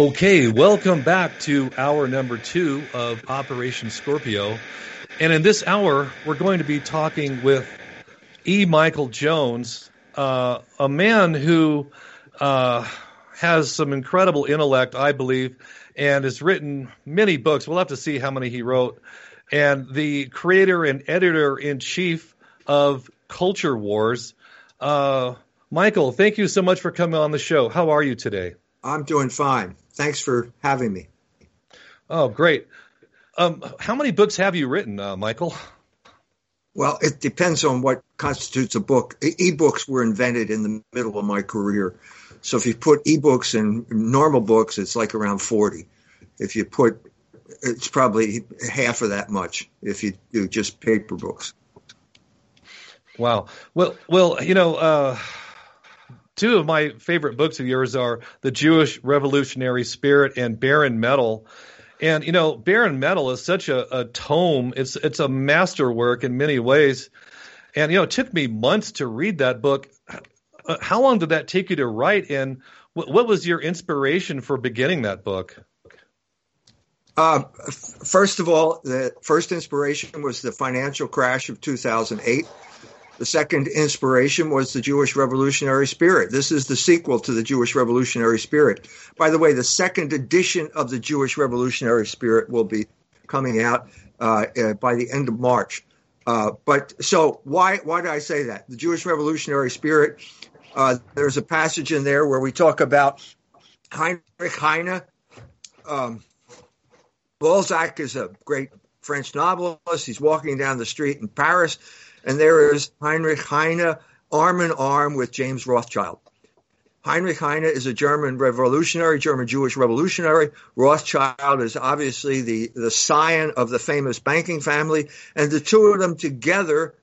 Okay, welcome back to hour number two of Operation Scorpio. And in this hour, we're going to be talking with E. Michael Jones, uh, a man who uh, has some incredible intellect, I believe, and has written many books. We'll have to see how many he wrote. And the creator and editor in chief of Culture Wars. Uh, Michael, thank you so much for coming on the show. How are you today? I'm doing fine. Thanks for having me. Oh, great. Um, how many books have you written, uh, Michael? Well, it depends on what constitutes a book. E-books were invented in the middle of my career. So if you put e-books and normal books, it's like around 40. If you put, it's probably half of that much if you do just paper books. Wow. Well, well, you know, uh, two of my favorite books of yours are The Jewish Revolutionary Spirit and Barren Metal. And you know, Barren Metal is such a, a tome. It's it's a masterwork in many ways. And you know, it took me months to read that book. Uh, how long did that take you to write? And what, what was your inspiration for beginning that book? Uh, first of all, the first inspiration was the financial crash of 2008 the second inspiration was the Jewish Revolutionary Spirit. This is the sequel to the Jewish Revolutionary Spirit. By the way, the second edition of the Jewish Revolutionary Spirit will be coming out uh, uh, by the end of March. Uh, but so why why did I say that? The Jewish Revolutionary Spirit. Uh, there's a passage in there where we talk about Heinrich Heine. Um, Balzac is a great French novelist. He's walking down the street in Paris and there is Heinrich Heine arm in arm with James Rothschild. Heinrich Heine is a German revolutionary, German Jewish revolutionary. Rothschild is obviously the, the scion of the famous banking family, and the two of them together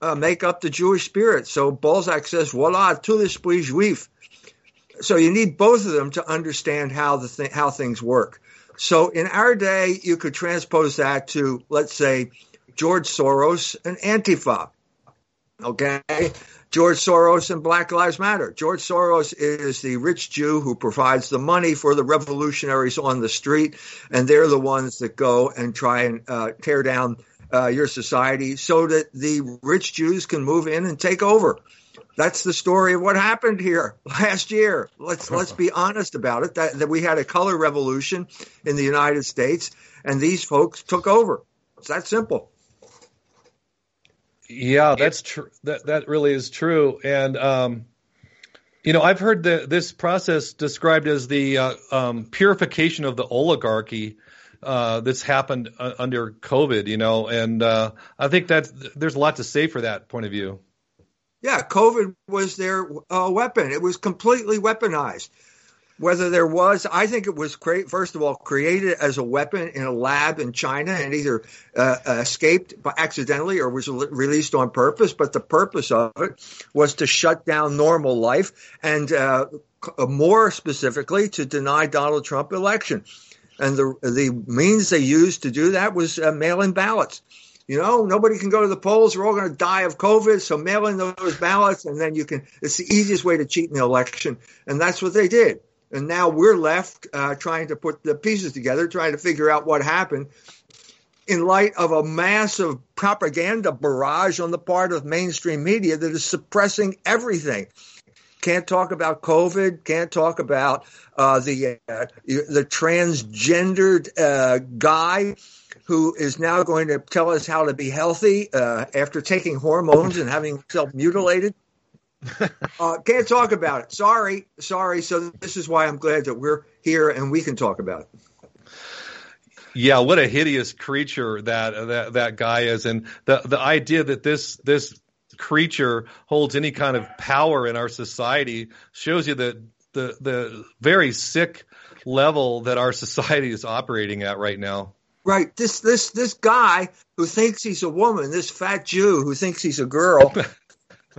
uh, make up the Jewish spirit. So Balzac says, voila, tout l'esprit juif. So you need both of them to understand how the th- how things work. So in our day, you could transpose that to, let's say, George Soros and Antifa. Okay. George Soros and Black Lives Matter. George Soros is the rich Jew who provides the money for the revolutionaries on the street, and they're the ones that go and try and uh, tear down uh, your society so that the rich Jews can move in and take over. That's the story of what happened here last year. Let's let's be honest about it. That, that we had a color revolution in the United States, and these folks took over. It's that simple. Yeah, that's true. That that really is true. And um, you know, I've heard the, this process described as the uh, um, purification of the oligarchy uh, that's happened uh, under COVID. You know, and uh, I think that there's a lot to say for that point of view. Yeah, COVID was their uh, weapon. It was completely weaponized whether there was, I think it was create, first of all created as a weapon in a lab in China and either uh, escaped accidentally or was released on purpose. But the purpose of it was to shut down normal life and uh, more specifically to deny Donald Trump election. And the the means they used to do that was uh, mail-in ballots. You know, nobody can go to the polls. We're all going to die of COVID. So mail in those ballots, and then you can. It's the easiest way to cheat in the election, and that's what they did. And now we're left uh, trying to put the pieces together, trying to figure out what happened in light of a massive propaganda barrage on the part of mainstream media that is suppressing everything. Can't talk about COVID. Can't talk about uh, the uh, the transgendered uh, guy who is now going to tell us how to be healthy uh, after taking hormones and having himself mutilated. Uh, can't talk about it. Sorry, sorry. So this is why I'm glad that we're here and we can talk about it. Yeah, what a hideous creature that that that guy is, and the the idea that this this creature holds any kind of power in our society shows you that the the very sick level that our society is operating at right now. Right. This this this guy who thinks he's a woman, this fat Jew who thinks he's a girl,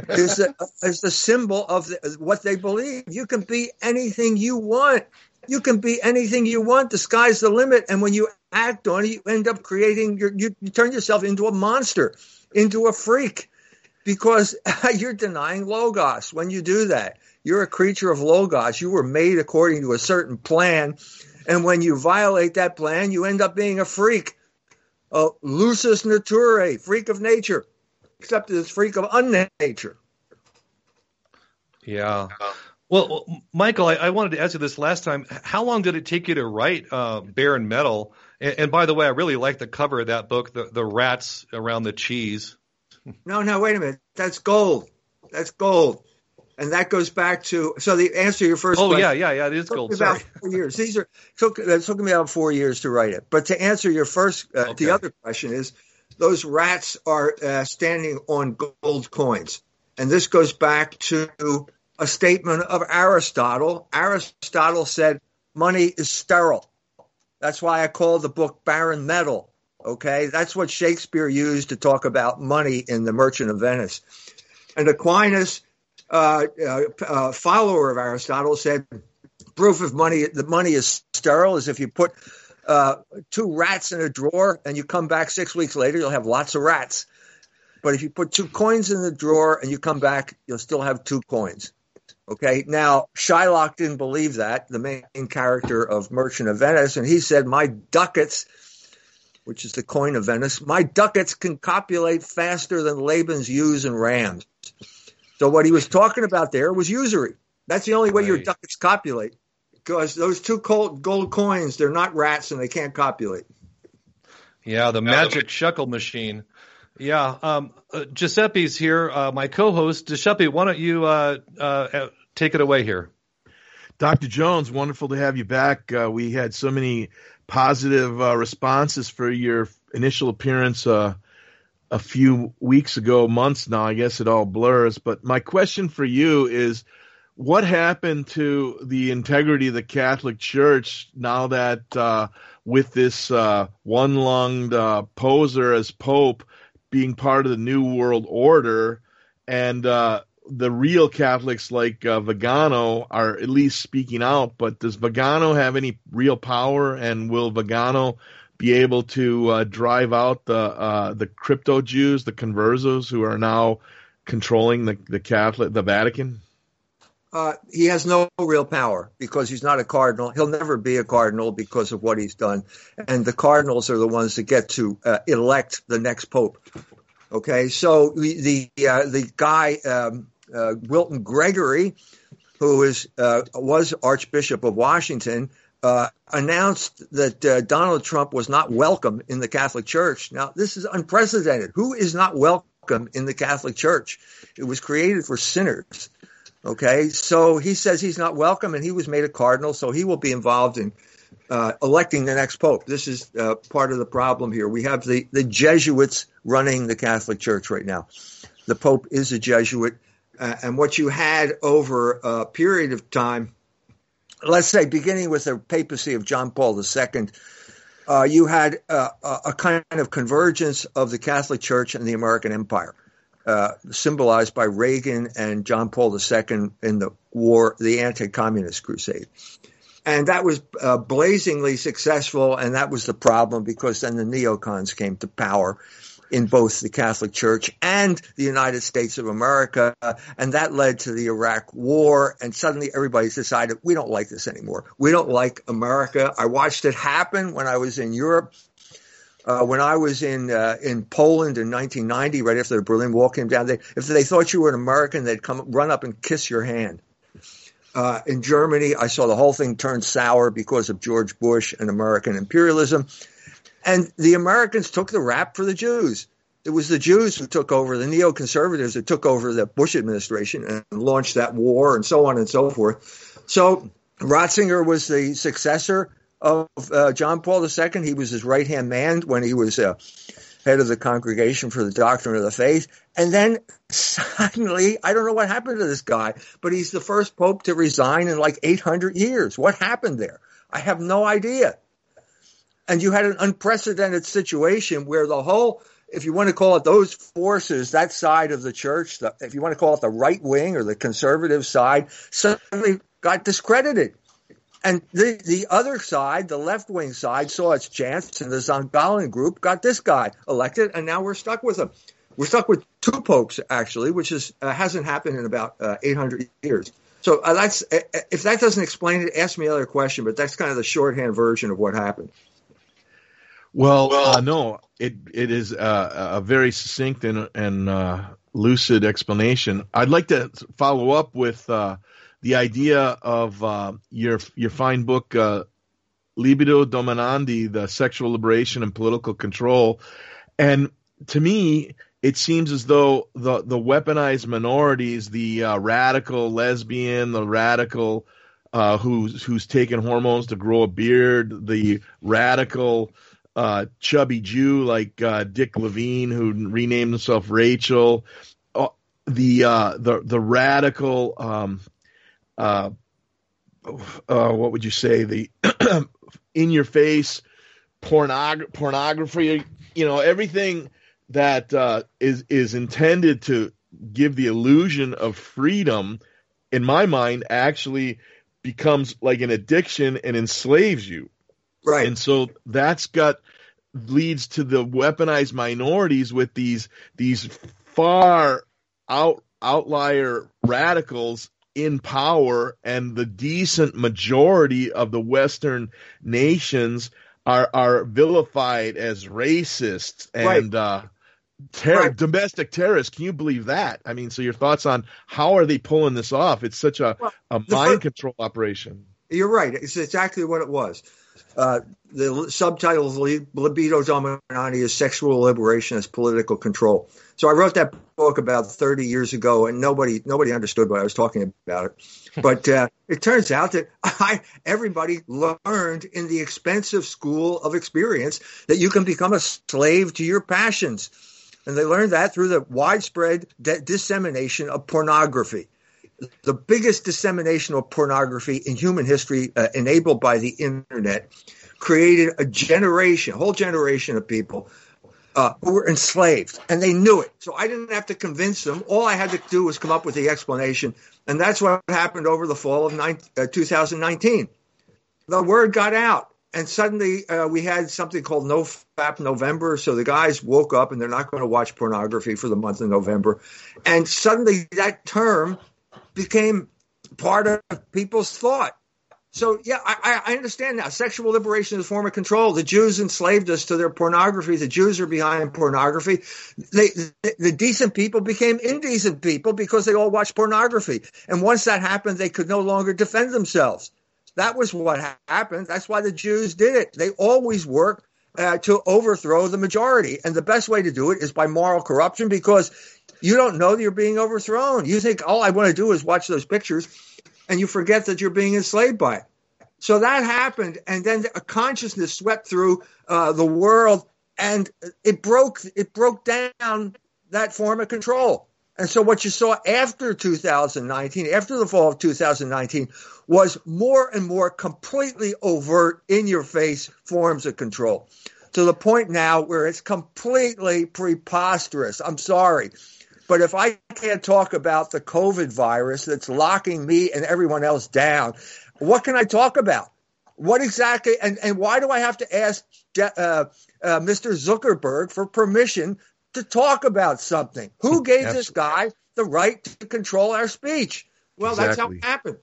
is the, is symbol of the, what they believe. You can be anything you want. You can be anything you want. The sky's the limit. And when you act on it, you end up creating, your, you, you turn yourself into a monster, into a freak, because you're denying logos when you do that. You're a creature of Logos. You were made according to a certain plan. And when you violate that plan, you end up being a freak, a lusus naturae, freak of nature, except it's freak of unnature. Yeah. Well, Michael, I, I, wanted to ask you this last time. How long did it take you to write uh, Barren Metal? And, and, by the way, I really like the cover of that book, the, the rats around the cheese. No, no, wait a minute. That's gold. That's gold. And that goes back to so the answer to your first. Oh question, yeah, yeah, yeah. It is gold. Sorry. About four years. These are took. It took me about four years to write it. But to answer your first, uh, okay. the other question is, those rats are uh, standing on gold coins, and this goes back to a statement of Aristotle. Aristotle said money is sterile. That's why I call the book Barren Metal. Okay, that's what Shakespeare used to talk about money in The Merchant of Venice. And Aquinas, uh, uh, uh, follower of Aristotle, said proof of money the money is sterile is if you put uh, two rats in a drawer and you come back six weeks later, you'll have lots of rats. But if you put two coins in the drawer and you come back, you'll still have two coins. Okay, now Shylock didn't believe that, the main character of Merchant of Venice, and he said, My ducats, which is the coin of Venice, my ducats can copulate faster than Laban's ewes and rams. So what he was talking about there was usury. That's the only way right. your ducats copulate. Because those two gold, gold coins, they're not rats and they can't copulate. Yeah, the magic shekel machine. Yeah, um, uh, Giuseppe's here, uh, my co-host. Giuseppe, why don't you uh, uh take it away here? Dr. Jones, wonderful to have you back. Uh, we had so many positive uh, responses for your initial appearance a few weeks ago, months now. I guess it all blurs. But my question for you is what happened to the integrity of the Catholic Church now that with this one lunged poser as Pope, being part of the New World Order, and uh, the real Catholics like uh, Vigano are at least speaking out. But does Vigano have any real power, and will Vigano be able to uh, drive out the uh, the crypto Jews, the conversos, who are now controlling the the Catholic, the Vatican? Uh, he has no real power because he's not a cardinal. He'll never be a cardinal because of what he's done. And the cardinals are the ones that get to uh, elect the next pope. Okay, so the the, uh, the guy um, uh, Wilton Gregory, who is uh, was Archbishop of Washington, uh, announced that Donald Trump was not welcome in the Catholic Church. Now, this is unprecedented. Who is not welcome in the Catholic Church? It was created for sinners. Okay, so he says he's not welcome, and he was made a cardinal, so he will be involved in uh, electing the next pope. This is uh, part of the problem here. We have the, the Jesuits running the Catholic Church right now. The pope is a Jesuit, uh, and what you had over a period of time, let's say beginning with the papacy of John Paul II, uh, you had uh, a kind of convergence of the Catholic Church and the American Empire. Uh, symbolized by Reagan and John Paul II in the war, the anti-communist crusade. And that was uh, blazingly successful, and that was the problem because then the neocons came to power in both the Catholic Church and the United States of America. And that led to the Iraq War. And suddenly everybody's decided we don't like this anymore. We don't like America. I watched it happen when I was in Europe. Uh, when I was in uh, in Poland in 1990, right after the Berlin Wall came down, they, if they thought you were an American, they'd come run up and kiss your hand. Uh, in Germany, I saw the whole thing turn sour because of George Bush and American imperialism, and the Americans took the rap for the Jews. It was the Jews who took over, the neoconservatives that took over the Bush administration and launched that war, and so on and so forth. So Ratzinger was the successor of uh, John Paul II. He was his right hand man when he was uh, head of the Congregation for the Doctrine of the Faith. And then suddenly, I don't know what happened to this guy, but he's the first pope to resign in like 800 years. What happened there? I have no idea. And you had an unprecedented situation where the whole, if you want to call it those forces, that side of the church, the, if you want to call it the right wing or the conservative side, suddenly got discredited and the, the other side, the left wing side, saw its chance, and the St. Group got this guy elected, and now we're stuck with him. We're stuck with two popes, actually, which is uh, hasn't happened in about uh, 800 years. So uh, that's if that doesn't explain it, ask me another question. But that's kind of the shorthand version of what happened. Well, uh, no, it it is uh, a very succinct and and uh, lucid explanation. I'd like to follow up with uh, the idea of uh, your your fine book, Libido Dominandi: The Sexual Liberation and Political Control, and to me, it seems as though the the weaponized minorities, the uh, radical lesbian, the radical uh, who's who's taken hormones to grow a beard, the radical uh, chubby Jew like uh, Dick Levine who renamed himself Rachel, uh, the uh, the the radical. Um, what would you say? The in your face pornog- pornography, you know, everything that uh, is is intended to give the illusion of freedom, in my mind, actually becomes like an addiction and enslaves you. Right. And so that's got leads to the weaponized minorities with these these far out outlier radicals in power and the decent majority of the western nations are are vilified as racists and right. uh, Ter- right. domestic terrorists. Can you believe that? I mean, so your thoughts on how are they pulling this off? It's such a, well, a mind first, control operation. You're right. It's exactly what it was. Uh, the subtitle of Libido Dominandi is Sexual Liberation as Political Control. So I wrote that book about 30 years ago, and nobody nobody understood what I was talking about it. But uh, it turns out that I, everybody learned in the expensive school of experience that you can become a slave to your passions and they learned that through the widespread de- dissemination of pornography. The biggest dissemination of pornography in human history, uh, enabled by the internet, created a generation, a whole generation of people uh, who were enslaved, and they knew it. So I didn't have to convince them. All I had to do was come up with the explanation, and that's what happened over the fall of 19, uh, 2019. The word got out and suddenly uh, we had something called No Fap November. So the guys woke up and they're not going to watch pornography for the month of November. And suddenly that term became part of people's thought. So yeah, I, I understand now. Sexual liberation is a form of control. The Jews enslaved us to their pornography. The Jews are behind pornography. They, the, the decent people became indecent people because they all watched pornography. And once that happened, they could no longer defend themselves. That was what happened. That's why the Jews did it. They always work uh, to overthrow the majority. And the best way to do it is by moral corruption because you don't know that you're being overthrown. You think, all I want to do is watch those pictures, and you forget that you're being enslaved by it. So that happened. And then a consciousness swept through uh, the world and it broke, it broke down that form of control. And so what you saw after 2019, after the fall of 2019, was more and more completely overt, in your face forms of control to the point now where it's completely preposterous. I'm sorry. But if I can't talk about the COVID virus that's locking me and everyone else down, what can I talk about? What exactly? And, and why do I have to ask uh, uh, Mr. Zuckerberg for permission to talk about something? Who gave this guy the right to control our speech? Well, exactly. that's how it happened.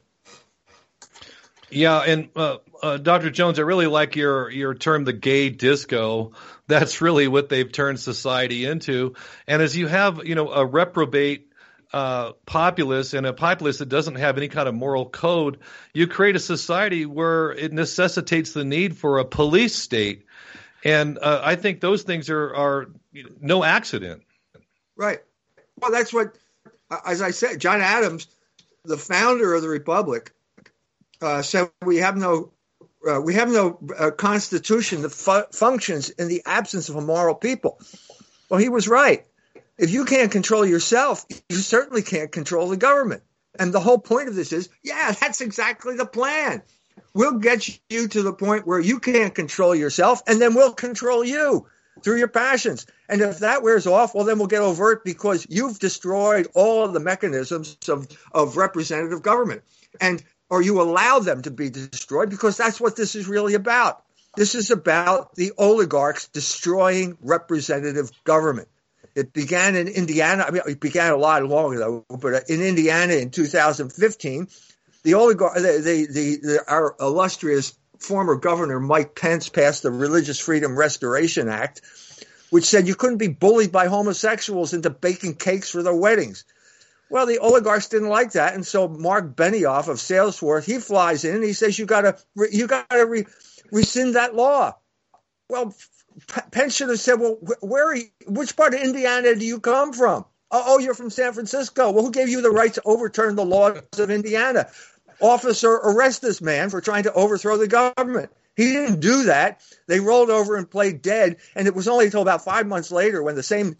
Yeah, and uh, uh, Dr. Jones, I really like your your term, the gay disco. That's really what they've turned society into. And as you have, you know, a reprobate uh, populace and a populace that doesn't have any kind of moral code, you create a society where it necessitates the need for a police state. And uh, I think those things are are no accident. Right. Well, that's what, as I said, John Adams, the founder of the republic uh, said we have no uh, we have no uh, constitution that fu- functions in the absence of a moral people. Well, he was right. If you can't control yourself, you certainly can't control the government. And the whole point of this is, yeah, that's exactly the plan. We'll get you to the point where you can't control yourself, and then we'll control you through your passions. And if that wears off, well, then we'll get overt because you've destroyed all of the mechanisms of, of representative government. And or you allow them to be destroyed because that's what this is really about. This is about the oligarchs destroying representative government. It began in Indiana. I mean, it began a lot longer ago, but in Indiana in 2015, the oligarch, the, the, the, our illustrious former governor Mike Pence passed the Religious Freedom Restoration Act, which said you couldn't be bullied by homosexuals into baking cakes for their weddings. Well, the oligarchs didn't like that, and so Mark Benioff of Salesforce he flies in and he says you got to you got to re- rescind that law. Well, should have said, "Well, where? are You, which part of Indiana do you come from?" Oh, oh, you're from San Francisco. Well, who gave you the right to overturn the laws of Indiana? Officer, arrest this man for trying to overthrow the government. He didn't do that. They rolled over and played dead. And it was only until about five months later when the same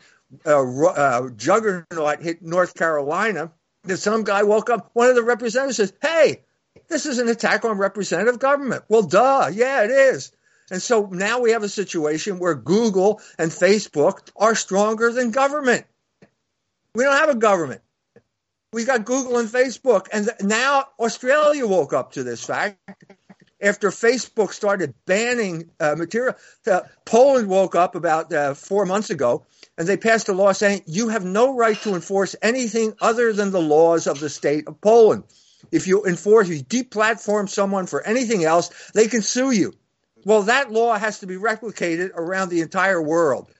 uh, uh, juggernaut hit North Carolina that some guy woke up. One of the representatives says, Hey, this is an attack on representative government. Well, duh. Yeah, it is. And so now we have a situation where Google and Facebook are stronger than government. We don't have a government. We've got Google and Facebook. And now Australia woke up to this fact after Facebook started banning uh, material. Uh, Poland woke up about uh, four months ago and they passed a law saying you have no right to enforce anything other than the laws of the state of Poland. If you enforce, if you deplatform someone for anything else, they can sue you. Well, that law has to be replicated around the entire world.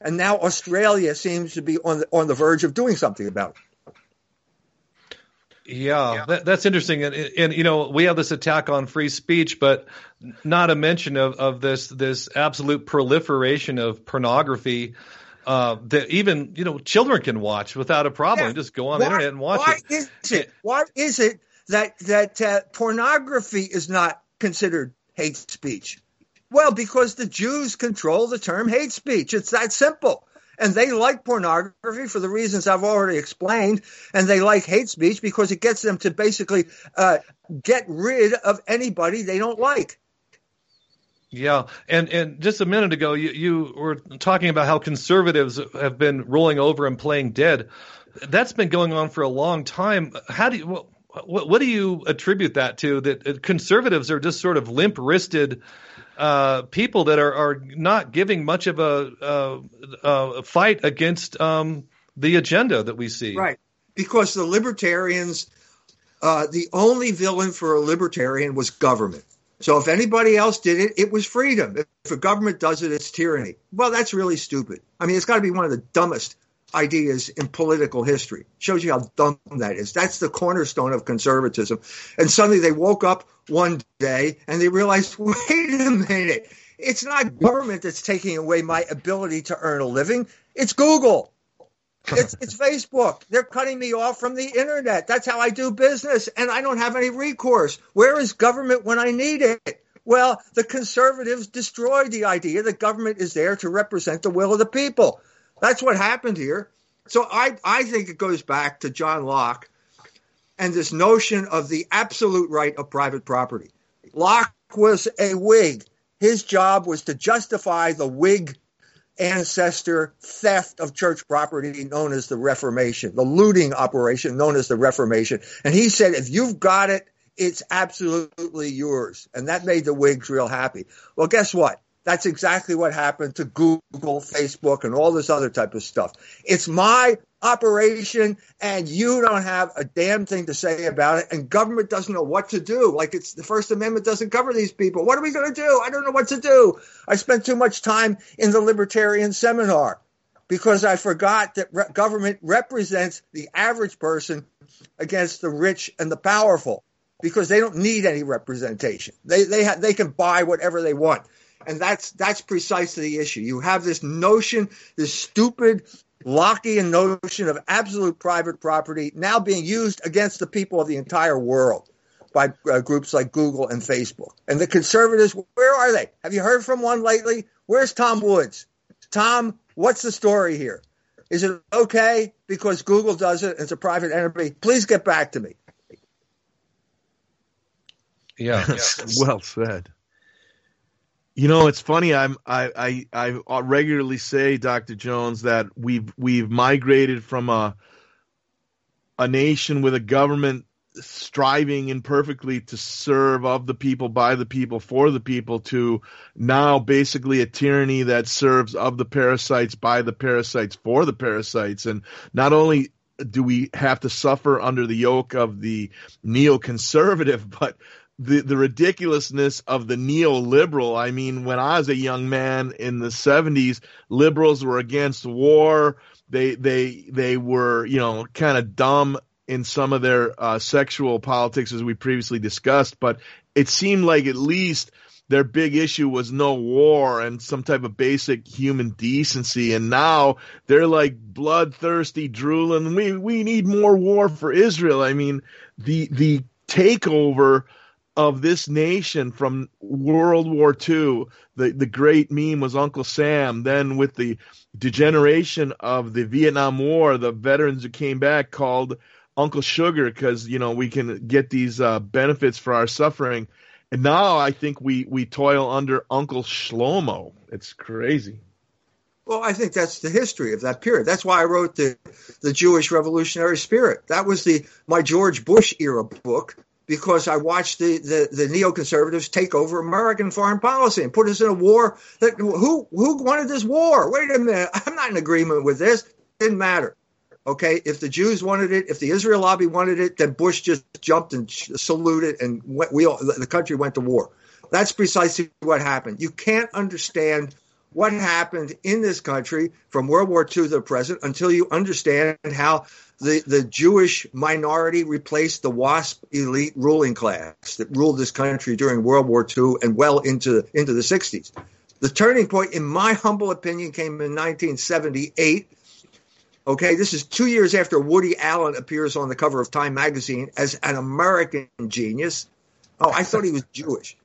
And now Australia seems to be on the, on the verge of doing something about it. Yeah, yeah. That, that's interesting, and, and you know we have this attack on free speech, but not a mention of, of this this absolute proliferation of pornography uh, that even you know children can watch without a problem. Yeah. Just go on why, the internet and watch why it. Is it. Why is it that that uh, pornography is not considered hate speech? Well, because the Jews control the term hate speech. It's that simple. And they like pornography for the reasons I've already explained. And they like hate speech because it gets them to basically uh, get rid of anybody they don't like. Yeah, and and just a minute ago, you, you were talking about how conservatives have been rolling over and playing dead. That's been going on for a long time. How do you what, what do you attribute that to? That conservatives are just sort of limp wristed uh, people that are, are not giving much of a, uh, a fight against um, the agenda that we see. Right, because the libertarians, uh, the only villain for a libertarian was government. So if anybody else did it, it was freedom. If a government does it, it's tyranny. Well, that's really stupid. I mean, it's got to be one of the dumbest ideas in political history. Shows you how dumb that is. That's the cornerstone of conservatism. And suddenly they woke up one day and they realized, wait a minute, it's not government that's taking away my ability to earn a living. It's Google. It's, it's Facebook. They're cutting me off from the internet. That's how I do business, and I don't have any recourse. Where is government when I need it? Well, the conservatives destroyed the idea that government is there to represent the will of the people. That's what happened here. So I, I think it goes back to John Locke and this notion of the absolute right of private property. Locke was a Whig. His job was to justify the Whig ancestor theft of church property known as the Reformation, the looting operation known as the Reformation. And he said, if you've got it, it's absolutely yours. And that made the Whigs real happy. Well, guess what? That's exactly what happened to Google, Facebook, and all this other type of stuff. It's my operation and you don't have a damn thing to say about it and government doesn't know what to do. Like it's the first amendment doesn't cover these people. What are we going to do? I don't know what to do. I spent too much time in the libertarian seminar because i forgot that re- government represents the average person against the rich and the powerful because they don't need any representation. They they ha- they can buy whatever they want and that's that's precisely the issue. You have this notion, this stupid Lockean notion of absolute private property now being used against the people of the entire world by uh, groups like Google and Facebook. And the conservatives, where are they? Have you heard from one lately? Where's Tom Woods? Tom, what's the story here? Is it okay because Google does it? It's a private entity. Please get back to me. Yeah, well said. You know, it's funny. I'm I I I uh, regularly say, Dr. Jones, that we've we've migrated from a a nation with a government striving imperfectly to serve of the people, by the people, for the people, to now basically a tyranny that serves of the parasites, by the parasites, for the parasites. And not only do we have to suffer under the yoke of the neoconservative, but the the ridiculousness of the neoliberal. I mean, when I was a young man in the '70s, liberals were against war. They they they were you know kind of dumb in some of their uh, sexual politics, as we previously discussed. But it seemed like at least their big issue was no war and some type of basic human decency. And now they're like bloodthirsty, drooling. We we need more war for Israel. I mean, the the takeover of this nation from World War II. The the great meme was Uncle Sam. Then with the degeneration of the Vietnam War, the veterans who came back called Uncle Sugar because you know we can get these uh, benefits for our suffering. And now I think we we toil under Uncle Shlomo. It's crazy. Well, I think that's the history of that period. That's why I wrote the the Jewish Revolutionary Spirit. That was the my George Bush era book because I watched the, the, the neoconservatives take over American foreign policy and put us in a war. That who who wanted this war? Wait a minute, I'm not in agreement with this. Didn't matter. Okay, if the Jews wanted it, if the Israel lobby wanted it, then Bush just jumped and saluted, and went, we all, the country went to war. That's precisely what happened. You can't understand what happened in this country from World War II to the present until you understand how the, the Jewish minority replaced the WASP elite ruling class that ruled this country during World War II and well into, into the 60s. The turning point, in my humble opinion, came in 1978. Okay, this is two years after Woody Allen appears on the cover of Time magazine as an American genius. Oh, I thought he was Jewish.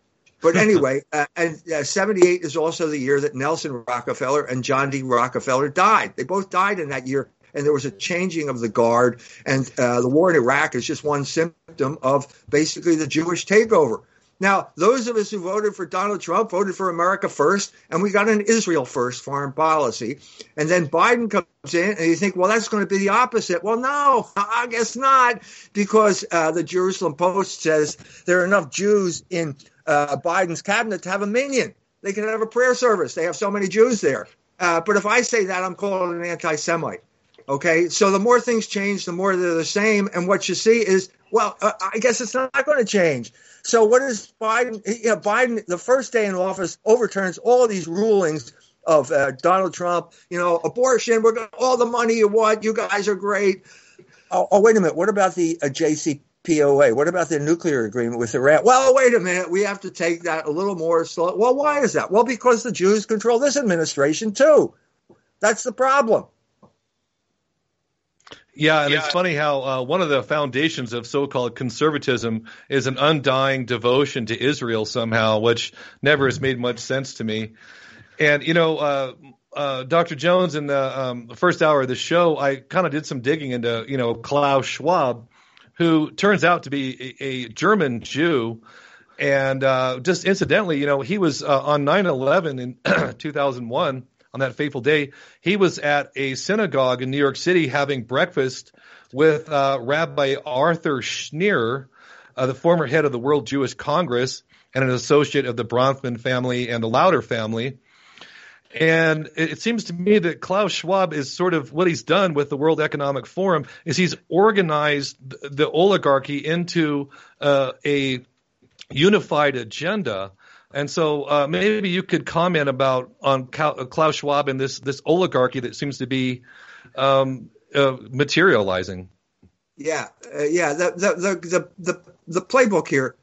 But anyway, uh, and uh, 78 is also the year that Nelson Rockefeller and John D. Rockefeller died. They both died in that year and there was a changing of the guard. And uh, the war in Iraq is just one symptom of basically the Jewish takeover. Now, those of us who voted for Donald Trump voted for America first, and we got an Israel first foreign policy. And then Biden comes in, and you think, well, that's going to be the opposite. Well, no, I guess not, because uh, the Jerusalem Post says there are enough Jews in uh, Biden's cabinet to have a minyan. They can have a prayer service. They have so many Jews there. Uh, but if I say that, I'm called an anti Semite. Okay, so the more things change, the more they're the same. And what you see is, well, uh, I guess it's not going to change. So what is Biden? You know, Biden, the first day in office, overturns all these rulings of uh, Donald Trump. You know, abortion. We're going all the money you want. You guys are great. Oh, oh wait a minute. What about the uh, JCPOA? What about the nuclear agreement with Iran? Well, wait a minute. We have to take that a little more slow. Well, why is that? Well, because the Jews control this administration too. That's the problem. Yeah, and yeah. it's funny how uh, one of the foundations of so-called conservatism is an undying devotion to Israel somehow, which never has made much sense to me. And you know, uh, uh, Dr. Jones, in the, um, the, first hour of the show, I kind of did some digging into you know Klaus Schwab, who turns out to be a, a German Jew. And uh, just incidentally, you know, he was uh, on 9/11 in 2001 on that fateful day, he was at a synagogue in New York City having breakfast with uh, Rabbi Arthur Schneier, uh, the former head of the World Jewish Congress and an associate of the Bronfman family and the Lauder family. And it seems to me that Klaus Schwab is sort of what he's done with the World Economic Forum is he's organized the oligarchy into uh, a unified agenda and so uh, maybe you could comment about on uh, Klaus Schwab and this this oligarchy that seems to be um, uh, materializing. Yeah, uh, yeah. The, the the the the playbook here.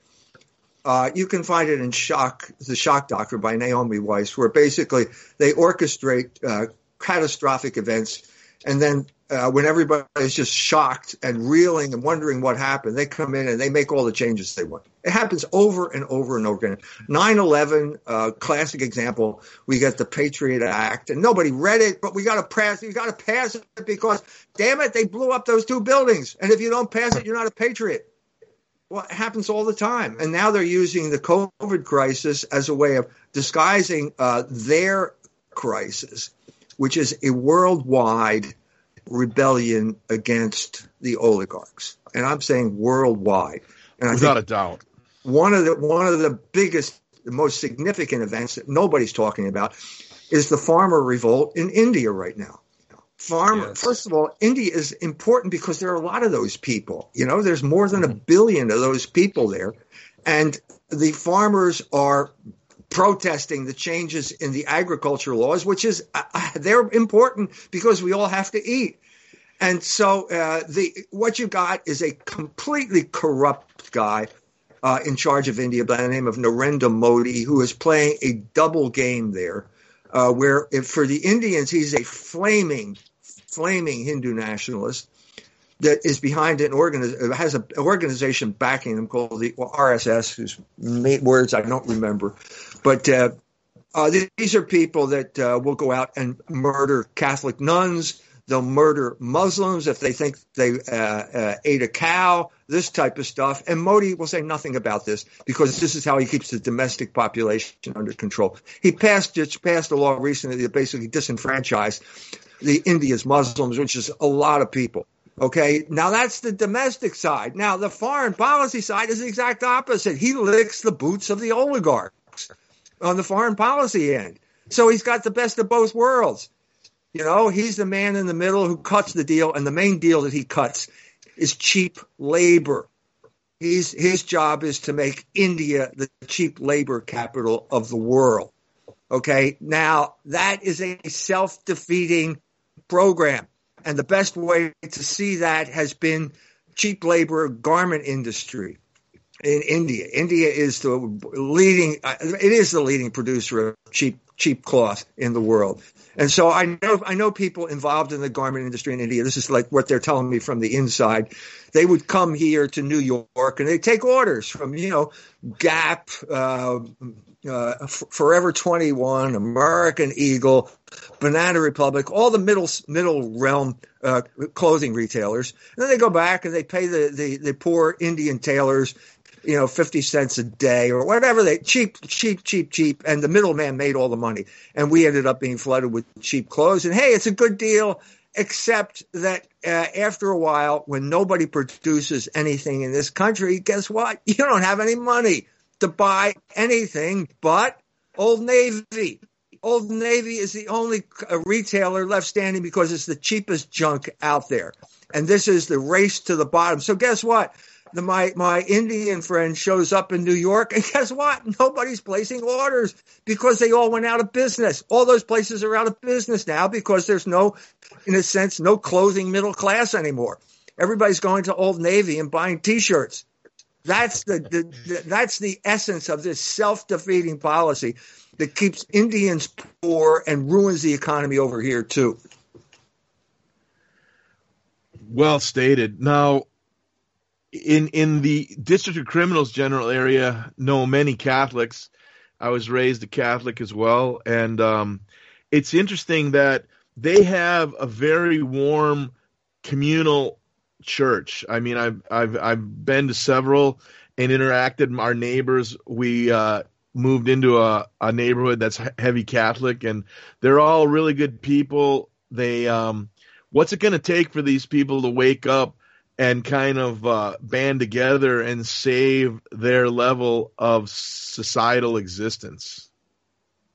Uh, you can find it in Shock, the Shock Doctrine by Naomi Weiss, where basically they orchestrate uh, catastrophic events and then uh, when everybody's just shocked and reeling and wondering what happened, they come in and they make all the changes they want. It happens over and over and over again. 9 11, uh, classic example, we get the Patriot Act, and nobody read it, but we got to pass it. You got to pass it because, damn it, they blew up those two buildings. And if you don't pass it, you're not a patriot. Well, it happens all the time. And now they're using the COVID crisis as a way of disguising uh, their crisis, which is a worldwide rebellion against the oligarchs, and I'm saying worldwide. And Without a doubt, one of the one of the biggest, the most significant events that nobody's talking about is the farmer revolt in India right now. Farm. Yes. First of all, India is important because there are a lot of those people. You know, there's more than a billion of those people there, and the farmers are protesting the changes in the agriculture laws, which is uh, uh, they're important because we all have to eat. And so uh, the what you got is a completely corrupt guy uh, in charge of India by the name of Narendra Modi, who is playing a double game there, uh, where for the Indians he's a flaming, flaming Hindu nationalist that is behind an organiz- has an organization backing him called the RSS, whose words I don't remember, but. Uh, uh, these are people that uh, will go out and murder Catholic nuns. They'll murder Muslims if they think they uh, uh, ate a cow, this type of stuff. And Modi will say nothing about this because this is how he keeps the domestic population under control. He passed just passed a law recently that basically disenfranchised the India's Muslims, which is a lot of people. Okay, now that's the domestic side. Now the foreign policy side is the exact opposite. He licks the boots of the oligarchs on the foreign policy end. So he's got the best of both worlds. You know, he's the man in the middle who cuts the deal, and the main deal that he cuts is cheap labor. He's, his job is to make India the cheap labor capital of the world. Okay, now that is a self defeating program. And the best way to see that has been cheap labor garment industry in India. India is the leading, it is the leading producer of cheap cheap cloth in the world. And so I know I know people involved in the garment industry in India. This is like what they're telling me from the inside. They would come here to New York and they take orders from you know Gap, uh, uh, Forever 21, American Eagle, Banana Republic, all the middle middle realm uh, clothing retailers. And then they go back and they pay the, the, the poor Indian tailors you know, 50 cents a day or whatever they cheap, cheap, cheap, cheap. And the middleman made all the money. And we ended up being flooded with cheap clothes. And hey, it's a good deal, except that uh, after a while, when nobody produces anything in this country, guess what? You don't have any money to buy anything but Old Navy. Old Navy is the only uh, retailer left standing because it's the cheapest junk out there. And this is the race to the bottom. So guess what? The, my my Indian friend shows up in New York, and guess what? Nobody's placing orders because they all went out of business. All those places are out of business now because there's no, in a sense, no clothing middle class anymore. Everybody's going to Old Navy and buying T-shirts. That's the, the, the that's the essence of this self-defeating policy that keeps Indians poor and ruins the economy over here too. Well stated. Now, in in the district of criminals general area know many catholics. I was raised a catholic as well. And um, it's interesting that they have a very warm communal church. I mean i've i've i've been to several and interacted. Our neighbors we uh, moved into a, a neighborhood that's heavy catholic and they're all really good people. They um, what's it going to take for these people to wake up and kind of uh, band together and save their level of societal existence.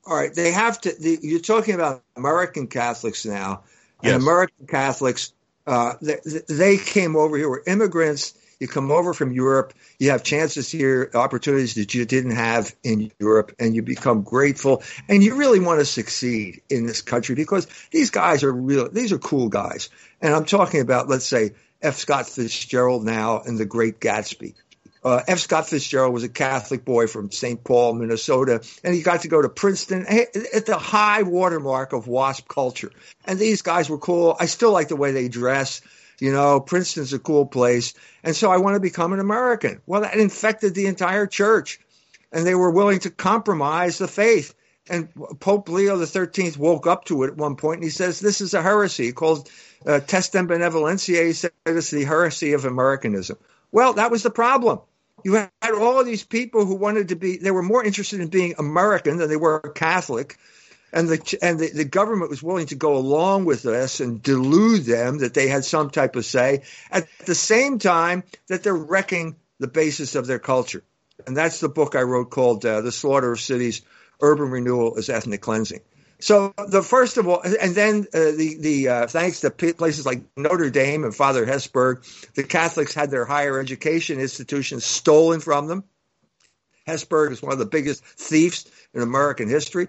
All right, they have to. The, you're talking about American Catholics now, and American Catholics. Uh, they, they came over here. Were immigrants. You come over from Europe. You have chances here, opportunities that you didn't have in Europe, and you become grateful. And you really want to succeed in this country because these guys are real. These are cool guys. And I'm talking about, let's say, F. Scott Fitzgerald now and The Great Gatsby. Uh, F. Scott Fitzgerald was a Catholic boy from St. Paul, Minnesota, and he got to go to Princeton at the high watermark of WASP culture. And these guys were cool. I still like the way they dress. You know, Princeton's a cool place. And so I want to become an American. Well, that infected the entire church. And they were willing to compromise the faith. And Pope Leo XIII woke up to it at one point and he says, This is a heresy. He calls uh, Testem Benevolentiae, he said it's the heresy of Americanism. Well, that was the problem. You had all of these people who wanted to be, they were more interested in being American than they were Catholic. And the and the, the government was willing to go along with this and delude them that they had some type of say at the same time that they're wrecking the basis of their culture. And that's the book I wrote called uh, "The Slaughter of Cities: Urban Renewal is Ethnic Cleansing." So the first of all, and then uh, the the uh, thanks to places like Notre Dame and Father Hesburgh, the Catholics had their higher education institutions stolen from them. Hesburgh is one of the biggest thieves in American history,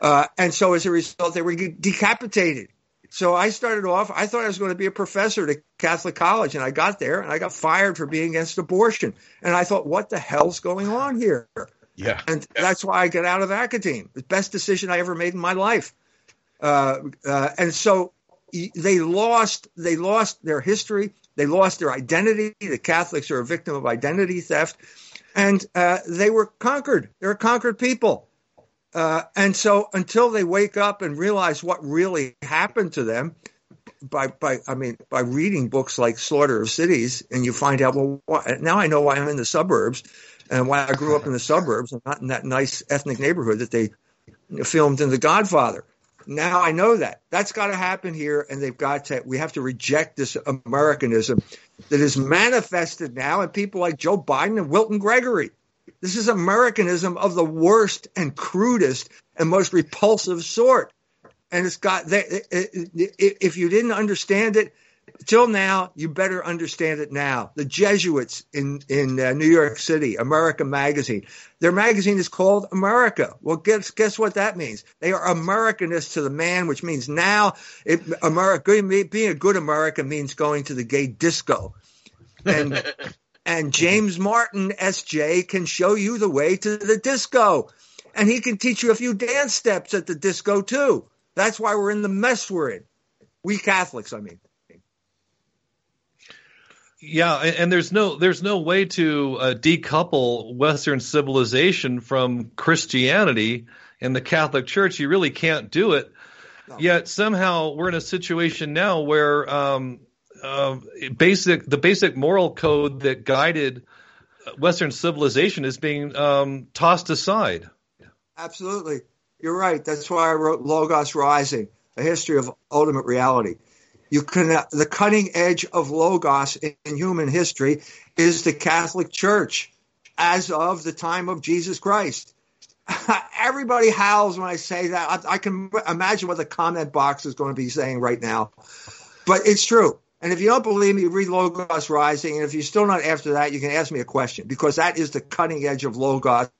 uh, and so as a result, they were decapitated. So I started off. I thought I was going to be a professor at a Catholic college, and I got there, and I got fired for being against abortion. And I thought, what the hell's going on here? Yeah. And that's why I got out of academe. The best decision I ever made in my life. Uh, uh, and so they lost they lost their history. They lost their identity. The Catholics are a victim of identity theft, and uh, they were conquered. They're a conquered people. Uh, and so until they wake up and realize what really happened to them, by by I mean by reading books like Slaughter of Cities, and you find out well why, now I know why I'm in the suburbs and why I grew up in the suburbs and not in that nice ethnic neighborhood that they filmed in The Godfather. Now I know that. That's got to happen here, and they've got to. We have to reject this Americanism that is manifested now in people like Joe Biden and Wilton Gregory. This is Americanism of the worst and crudest and most repulsive sort. And it's got. that. If you didn't understand it, till now, you better understand it now. The Jesuits in in uh, New York City, America Magazine, their magazine is called America. Well, guess guess what that means? They are Americanists to the man, which means now it, America being a good American means going to the gay disco, and and James Martin S.J. can show you the way to the disco, and he can teach you a few dance steps at the disco too. That's why we're in the mess we're in. We Catholics, I mean. Yeah, and there's no there's no way to uh, decouple Western civilization from Christianity and the Catholic Church. You really can't do it. No. Yet somehow we're in a situation now where um, uh, basic the basic moral code that guided Western civilization is being um, tossed aside. Absolutely, you're right. That's why I wrote Logos Rising: A History of Ultimate Reality. You can uh, the cutting edge of logos in, in human history is the Catholic Church as of the time of Jesus Christ. Everybody howls when I say that. I, I, can imagine what the comment box is going to be saying right now, but it's true. And if you don't believe me, read Logos Rising. And if you're still not after that, you can ask me a question because that is the cutting edge of Logos.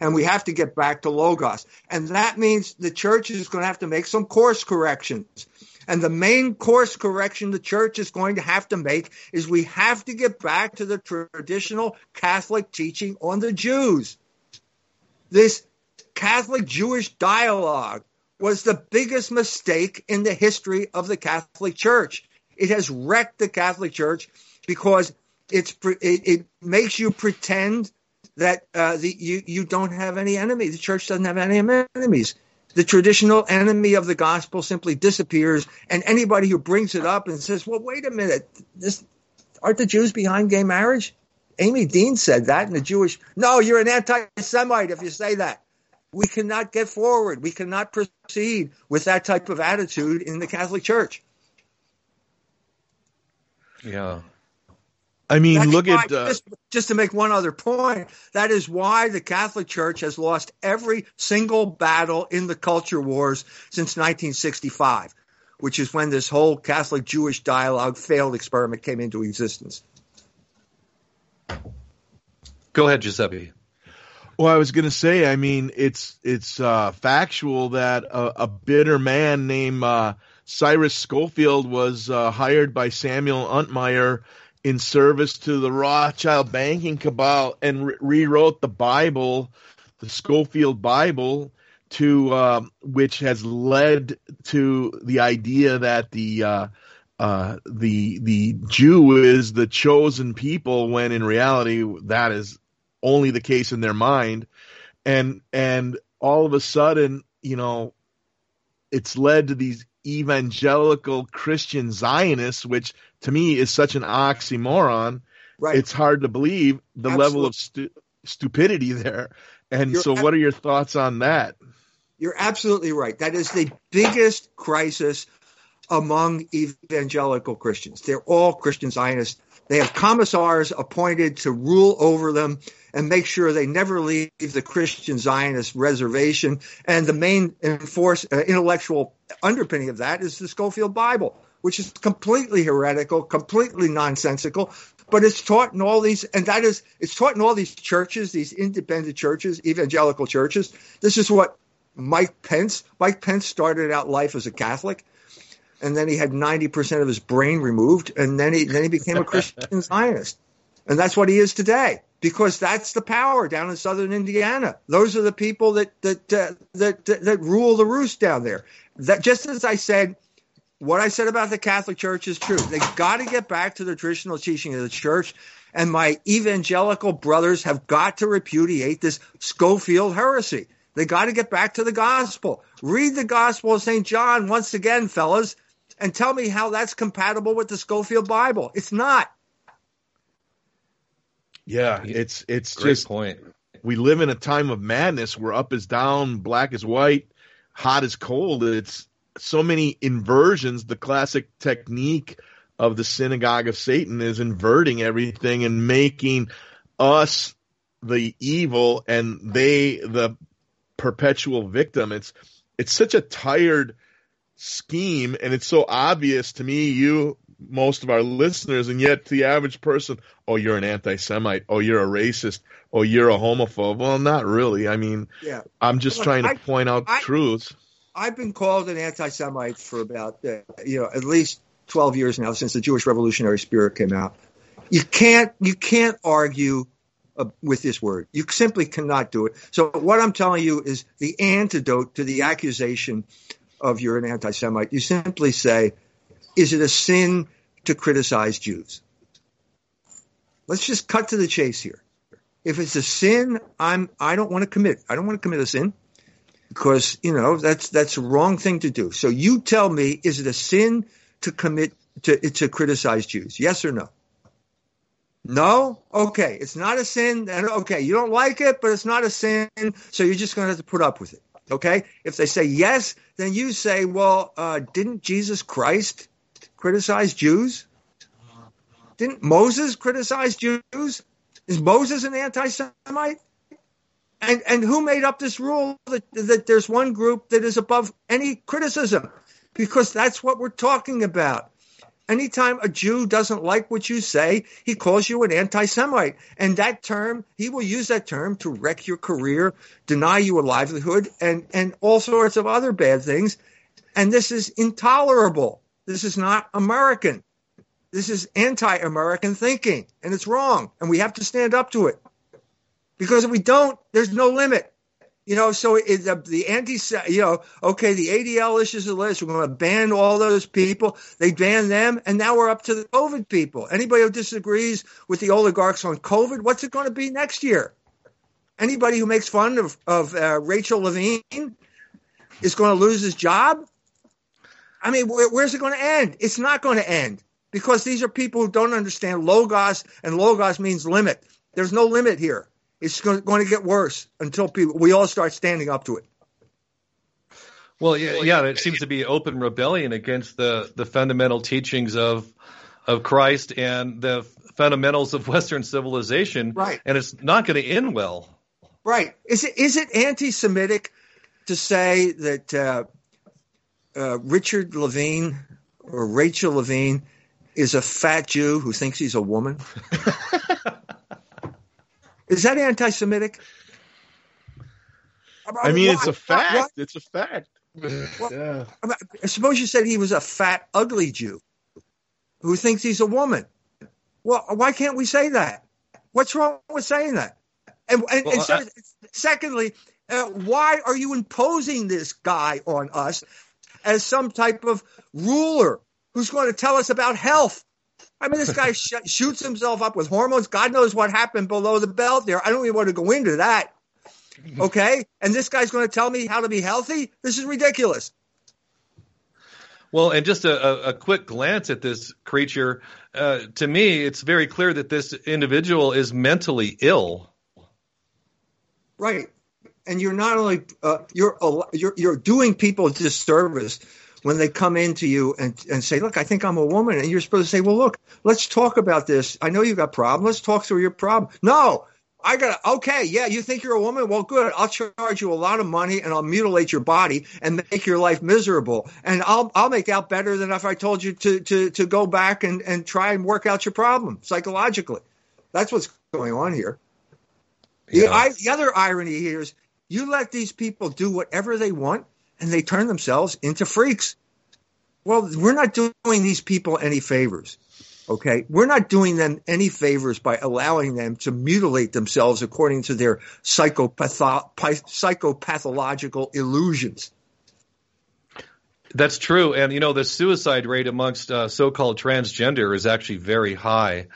And we have to get back to Logos. And that means the church is going to have to make some course corrections. And the main course correction the church is going to have to make is we have to get back to the traditional Catholic teaching on the Jews. This Catholic Jewish dialogue was the biggest mistake in the history of the Catholic Church. It has wrecked the Catholic Church because it's it, it makes you pretend that uh, the, you you don't have any enemies. The church doesn't have any enemies the traditional enemy of the gospel simply disappears, and anybody who brings it up and says, "Well, wait a minute, this aren't the Jews behind gay marriage?" Amy Dean said that in the Jewish. No, you're an anti-Semite if you say that. We cannot get forward. We cannot proceed with that type of attitude in the Catholic Church. Yeah, I mean, That's look why, at uh, just, just, to make one other point. That is why the Catholic Church has lost every single battle in the culture wars since 1965, which is when this whole Catholic Jewish dialogue failed experiment came into existence. Go ahead, Giuseppe. Well, I was going to say, I mean, it's it's uh, factual that a, a, bitter man named uh, Cyrus Scofield was uh, hired by Samuel Untermyer in service to the Rothschild banking cabal and re- rewrote the Bible, the Scofield Bible, to uh, which has led to the idea that the uh, uh, the the Jew is the chosen people, when in reality that is only the case in their mind, and and all of a sudden, you know, it's led to these evangelical Christian Zionists, which to me is such an oxymoron. Right. It's hard to believe the Absolutely. level of stu- stupidity there. And you're so, ab- what are your thoughts on that? You're absolutely right. That is the biggest crisis among evangelical Christians. They're all Christian Zionists. They have commissars appointed to rule over them and make sure they never leave the Christian Zionist reservation. And the main enforce, uh, intellectual underpinning of that is the Scofield Bible, which is completely heretical, completely nonsensical. But it's taught in all these, and that is, it's taught in all these churches, these independent churches, evangelical churches. This is what Mike Pence, Mike Pence started out life as a Catholic and then he had 90% of his brain removed and then he then he became a Christian Zionist. And that's what he is today because that's the power down in southern Indiana. Those are the people that that uh, that, that that rule the roost down there. That just as I said, what I said about the Catholic Church is true. They got to get back to the traditional teaching of the church. And my evangelical brothers have got to repudiate this Scofield heresy. They got to get back to the gospel. Read the gospel of St. John once again, fellas, and tell me how that's compatible with the Scofield Bible. It's not. Yeah, it's it's Great just point. we live in a time of madness where up is down, black is white, hot is cold. It's so many inversions. The classic technique of the synagogue of Satan is inverting everything and making us the evil and they the perpetual victim. It's it's such a tired scheme and it's so obvious to me, you most of our listeners, and yet to the average person, oh, you're an anti-Semite, oh, you're a racist, oh, you're a homophobe. Well, not really. I mean, Yeah. I'm just Look, trying to I- point out I- truths. I've been called an anti-Semite for about uh, you know at least twelve years now since the Jewish Revolutionary Spirit came out. You can't you can't argue uh, with this word. You simply cannot do it. So what I'm telling you is the antidote to the accusation of you're an anti-Semite. You simply say, "Is it a sin to criticize Jews?" Let's just cut to the chase here. If it's a sin, I'm I don't want to commit. I don't want to commit a sin because you know that's that's a wrong thing to do. So you tell me, is it a sin to commit to to criticize Jews? Yes or no? No. Okay, it's not a sin. And okay, you don't like it, but it's not a sin. So you're just going to have to put up with it. Okay. If they say yes, then you say, well, uh, didn't Jesus Christ criticize Jews? Didn't Moses criticize Jews? Is Moses an anti-Semite? And and who made up this rule that that there's one group that is above any criticism? Because that's what we're talking about. Anytime a Jew doesn't like what you say, he calls you an anti-Semite, and that term he will use that term to wreck your career, deny you a livelihood, and and all sorts of other bad things. And this is intolerable. This is not American. This is anti-American thinking, and it's wrong, and we have to stand up to it because if we don't, there's no limit. You know, so it, the, anti, you know, okay, the ADL issues a list. We're going to ban all those people. They ban them, and now we're up to the COVID people. Anybody who disagrees with the oligarchs on COVID, what's it going to be next year? Anybody who makes fun of of uh, Rachel Levine is going to lose his job. I mean, where, where's it going to end? It's not going to end because these are people who don't understand logos, and logos means limit. There's no limit here. It's going to get worse until people we all start standing up to it. Well, yeah, yeah, it seems to be open rebellion against the, the fundamental teachings of of Christ and the fundamentals of Western civilization. Right. And it's not going to end well. Right? Is it is it anti-Semitic to say that uh, uh, Richard Levine or Rachel Levine is a fat Jew who thinks he's a woman? is that anti-Semitic? I mean, it's a fact. why- It's a fact. yeah. I mean, suppose you said he was a fat, ugly Jew who thinks he's a woman. Well, why can't we say that? What's wrong with saying that? And, and, Well, and so, I- secondly, uh, why are you imposing this guy on us as some type of ruler who's going to tell us about health? I mean, this guy sh- shoots himself up with hormones. God knows what happened below the belt there. I don't even want to go into that. Okay. And this guy's going to tell me how to be healthy? This is ridiculous. Well, and just a, a, quick glance at this creature, uh, to me, it's very clear that this individual is mentally ill. Right. And you're not only uh, you're you're you're doing people a disservice when they come into you and, and say, Look, I think I'm a woman. And you're supposed to say, Well, look, let's talk about this. I know you got problems. Let's talk through your problem. No, I got to, okay, yeah, you think you're a woman? Well, good. I'll charge you a lot of money and I'll mutilate your body and make your life miserable. And I'll, I'll make out better than if I told you to, to, to go back and, and try and work out your problem psychologically. That's what's going on here. Yeah. The, I, the other irony here is you let these people do whatever they want and they turn themselves into freaks. Well, we're not doing these people any favors. Okay. We're not doing them any favors by allowing them to mutilate themselves according to their psychopatho- psychopathological illusions. That's true. And, you know, the suicide rate amongst uh, so called transgender is actually very high.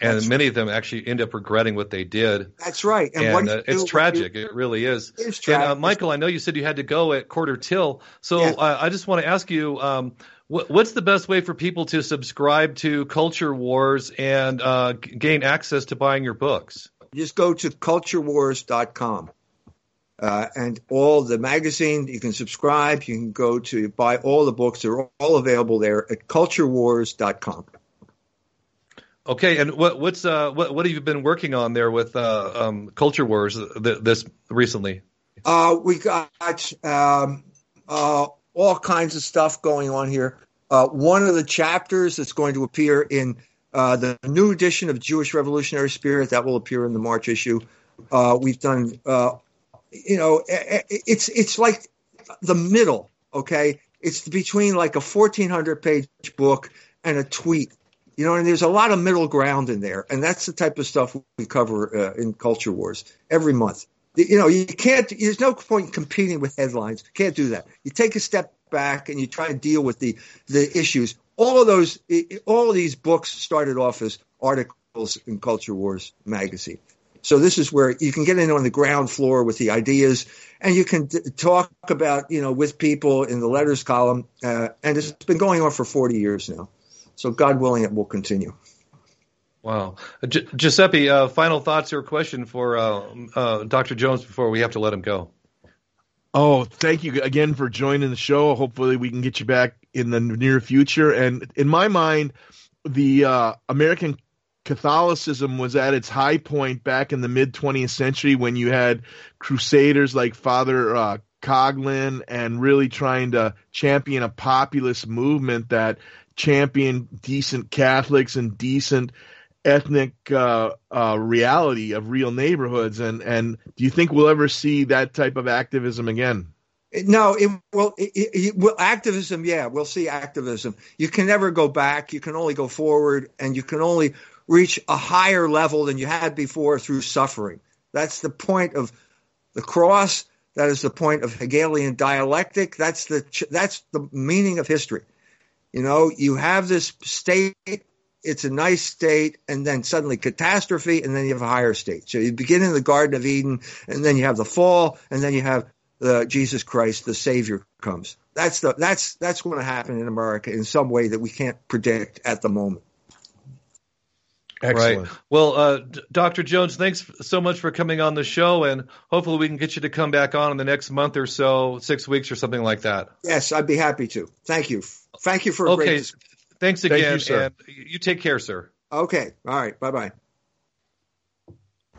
And That's many right. of them actually end up regretting what they did. That's right. And, and uh, it's tragic. You, it really is. It's tragic. And, uh, Michael, I know you said you had to go at quarter till. So yeah. uh, I just want to ask you um, what's the best way for people to subscribe to Culture Wars and uh, gain access to buying your books? Just go to culturewars.com. Uh, and all the magazine, you can subscribe. You can go to buy all the books. They're all available there at culturewars.com. Okay, and what, what's uh, what what have you been working on there with uh, um, Culture Wars th- this recently? Uh, we got um, uh, all kinds of stuff going on here. Uh, one of the chapters that's going to appear in uh, the new edition of Jewish Revolutionary Spirit that will appear in the March issue. we've done, you know, it's it's like the middle. Okay, it's between like a fourteen hundred page book and a tweet you know, and there's a lot of middle ground in there, and that's the type of stuff we cover uh, in Culture Wars every month. You know, you can't. There's no point competing with headlines. You can't do that. You take a step back and you try to deal with the the issues. All of those, all of these books started off as articles in Culture Wars magazine. So this is where you can get in on the ground floor with the ideas, and you can talk about you know with people in the letters column. Uh, and it's been going on for 40 years now. So, God willing, it will continue. Wow. Gi- Giuseppe, uh, final thoughts or question for uh, uh, Dr. Jones before we have to let him go? Oh, thank you again for joining the show. Hopefully, we can get you back in the near future. And in my mind, the uh, American Catholicism was at its high point back in the mid 20th century when you had crusaders like Father uh, Coughlin and really trying to champion a populist movement that champion decent Catholics and decent ethnic uh, uh, reality of real neighborhoods. And and do you think we'll ever see that type of activism again? No, it will. It, it, will activism. Yeah, we'll see activism. You can never go back. You can only go forward, and you can only reach a higher level than you had before through suffering. That's the point of the cross. That is the point of Hegelian dialectic. That's the that's the meaning of history. You know, you have this state, it's a nice state, and then suddenly catastrophe, and then you have a higher state. So you begin in the Garden of Eden, and then you have the fall, and then you have the Jesus Christ, the Savior comes. That's the that's that's going to happen in America in some way that we can't predict at the moment. Excellent. Right. Well, uh, Dr. Jones, thanks so much for coming on the show, and hopefully we can get you to come back on in the next month or so, six weeks or something like that. Yes, I'd be happy to. Thank you. Thank you for okay. Great... Thanks again, Thank you, sir. and you take care, sir. Okay. All right. Bye bye.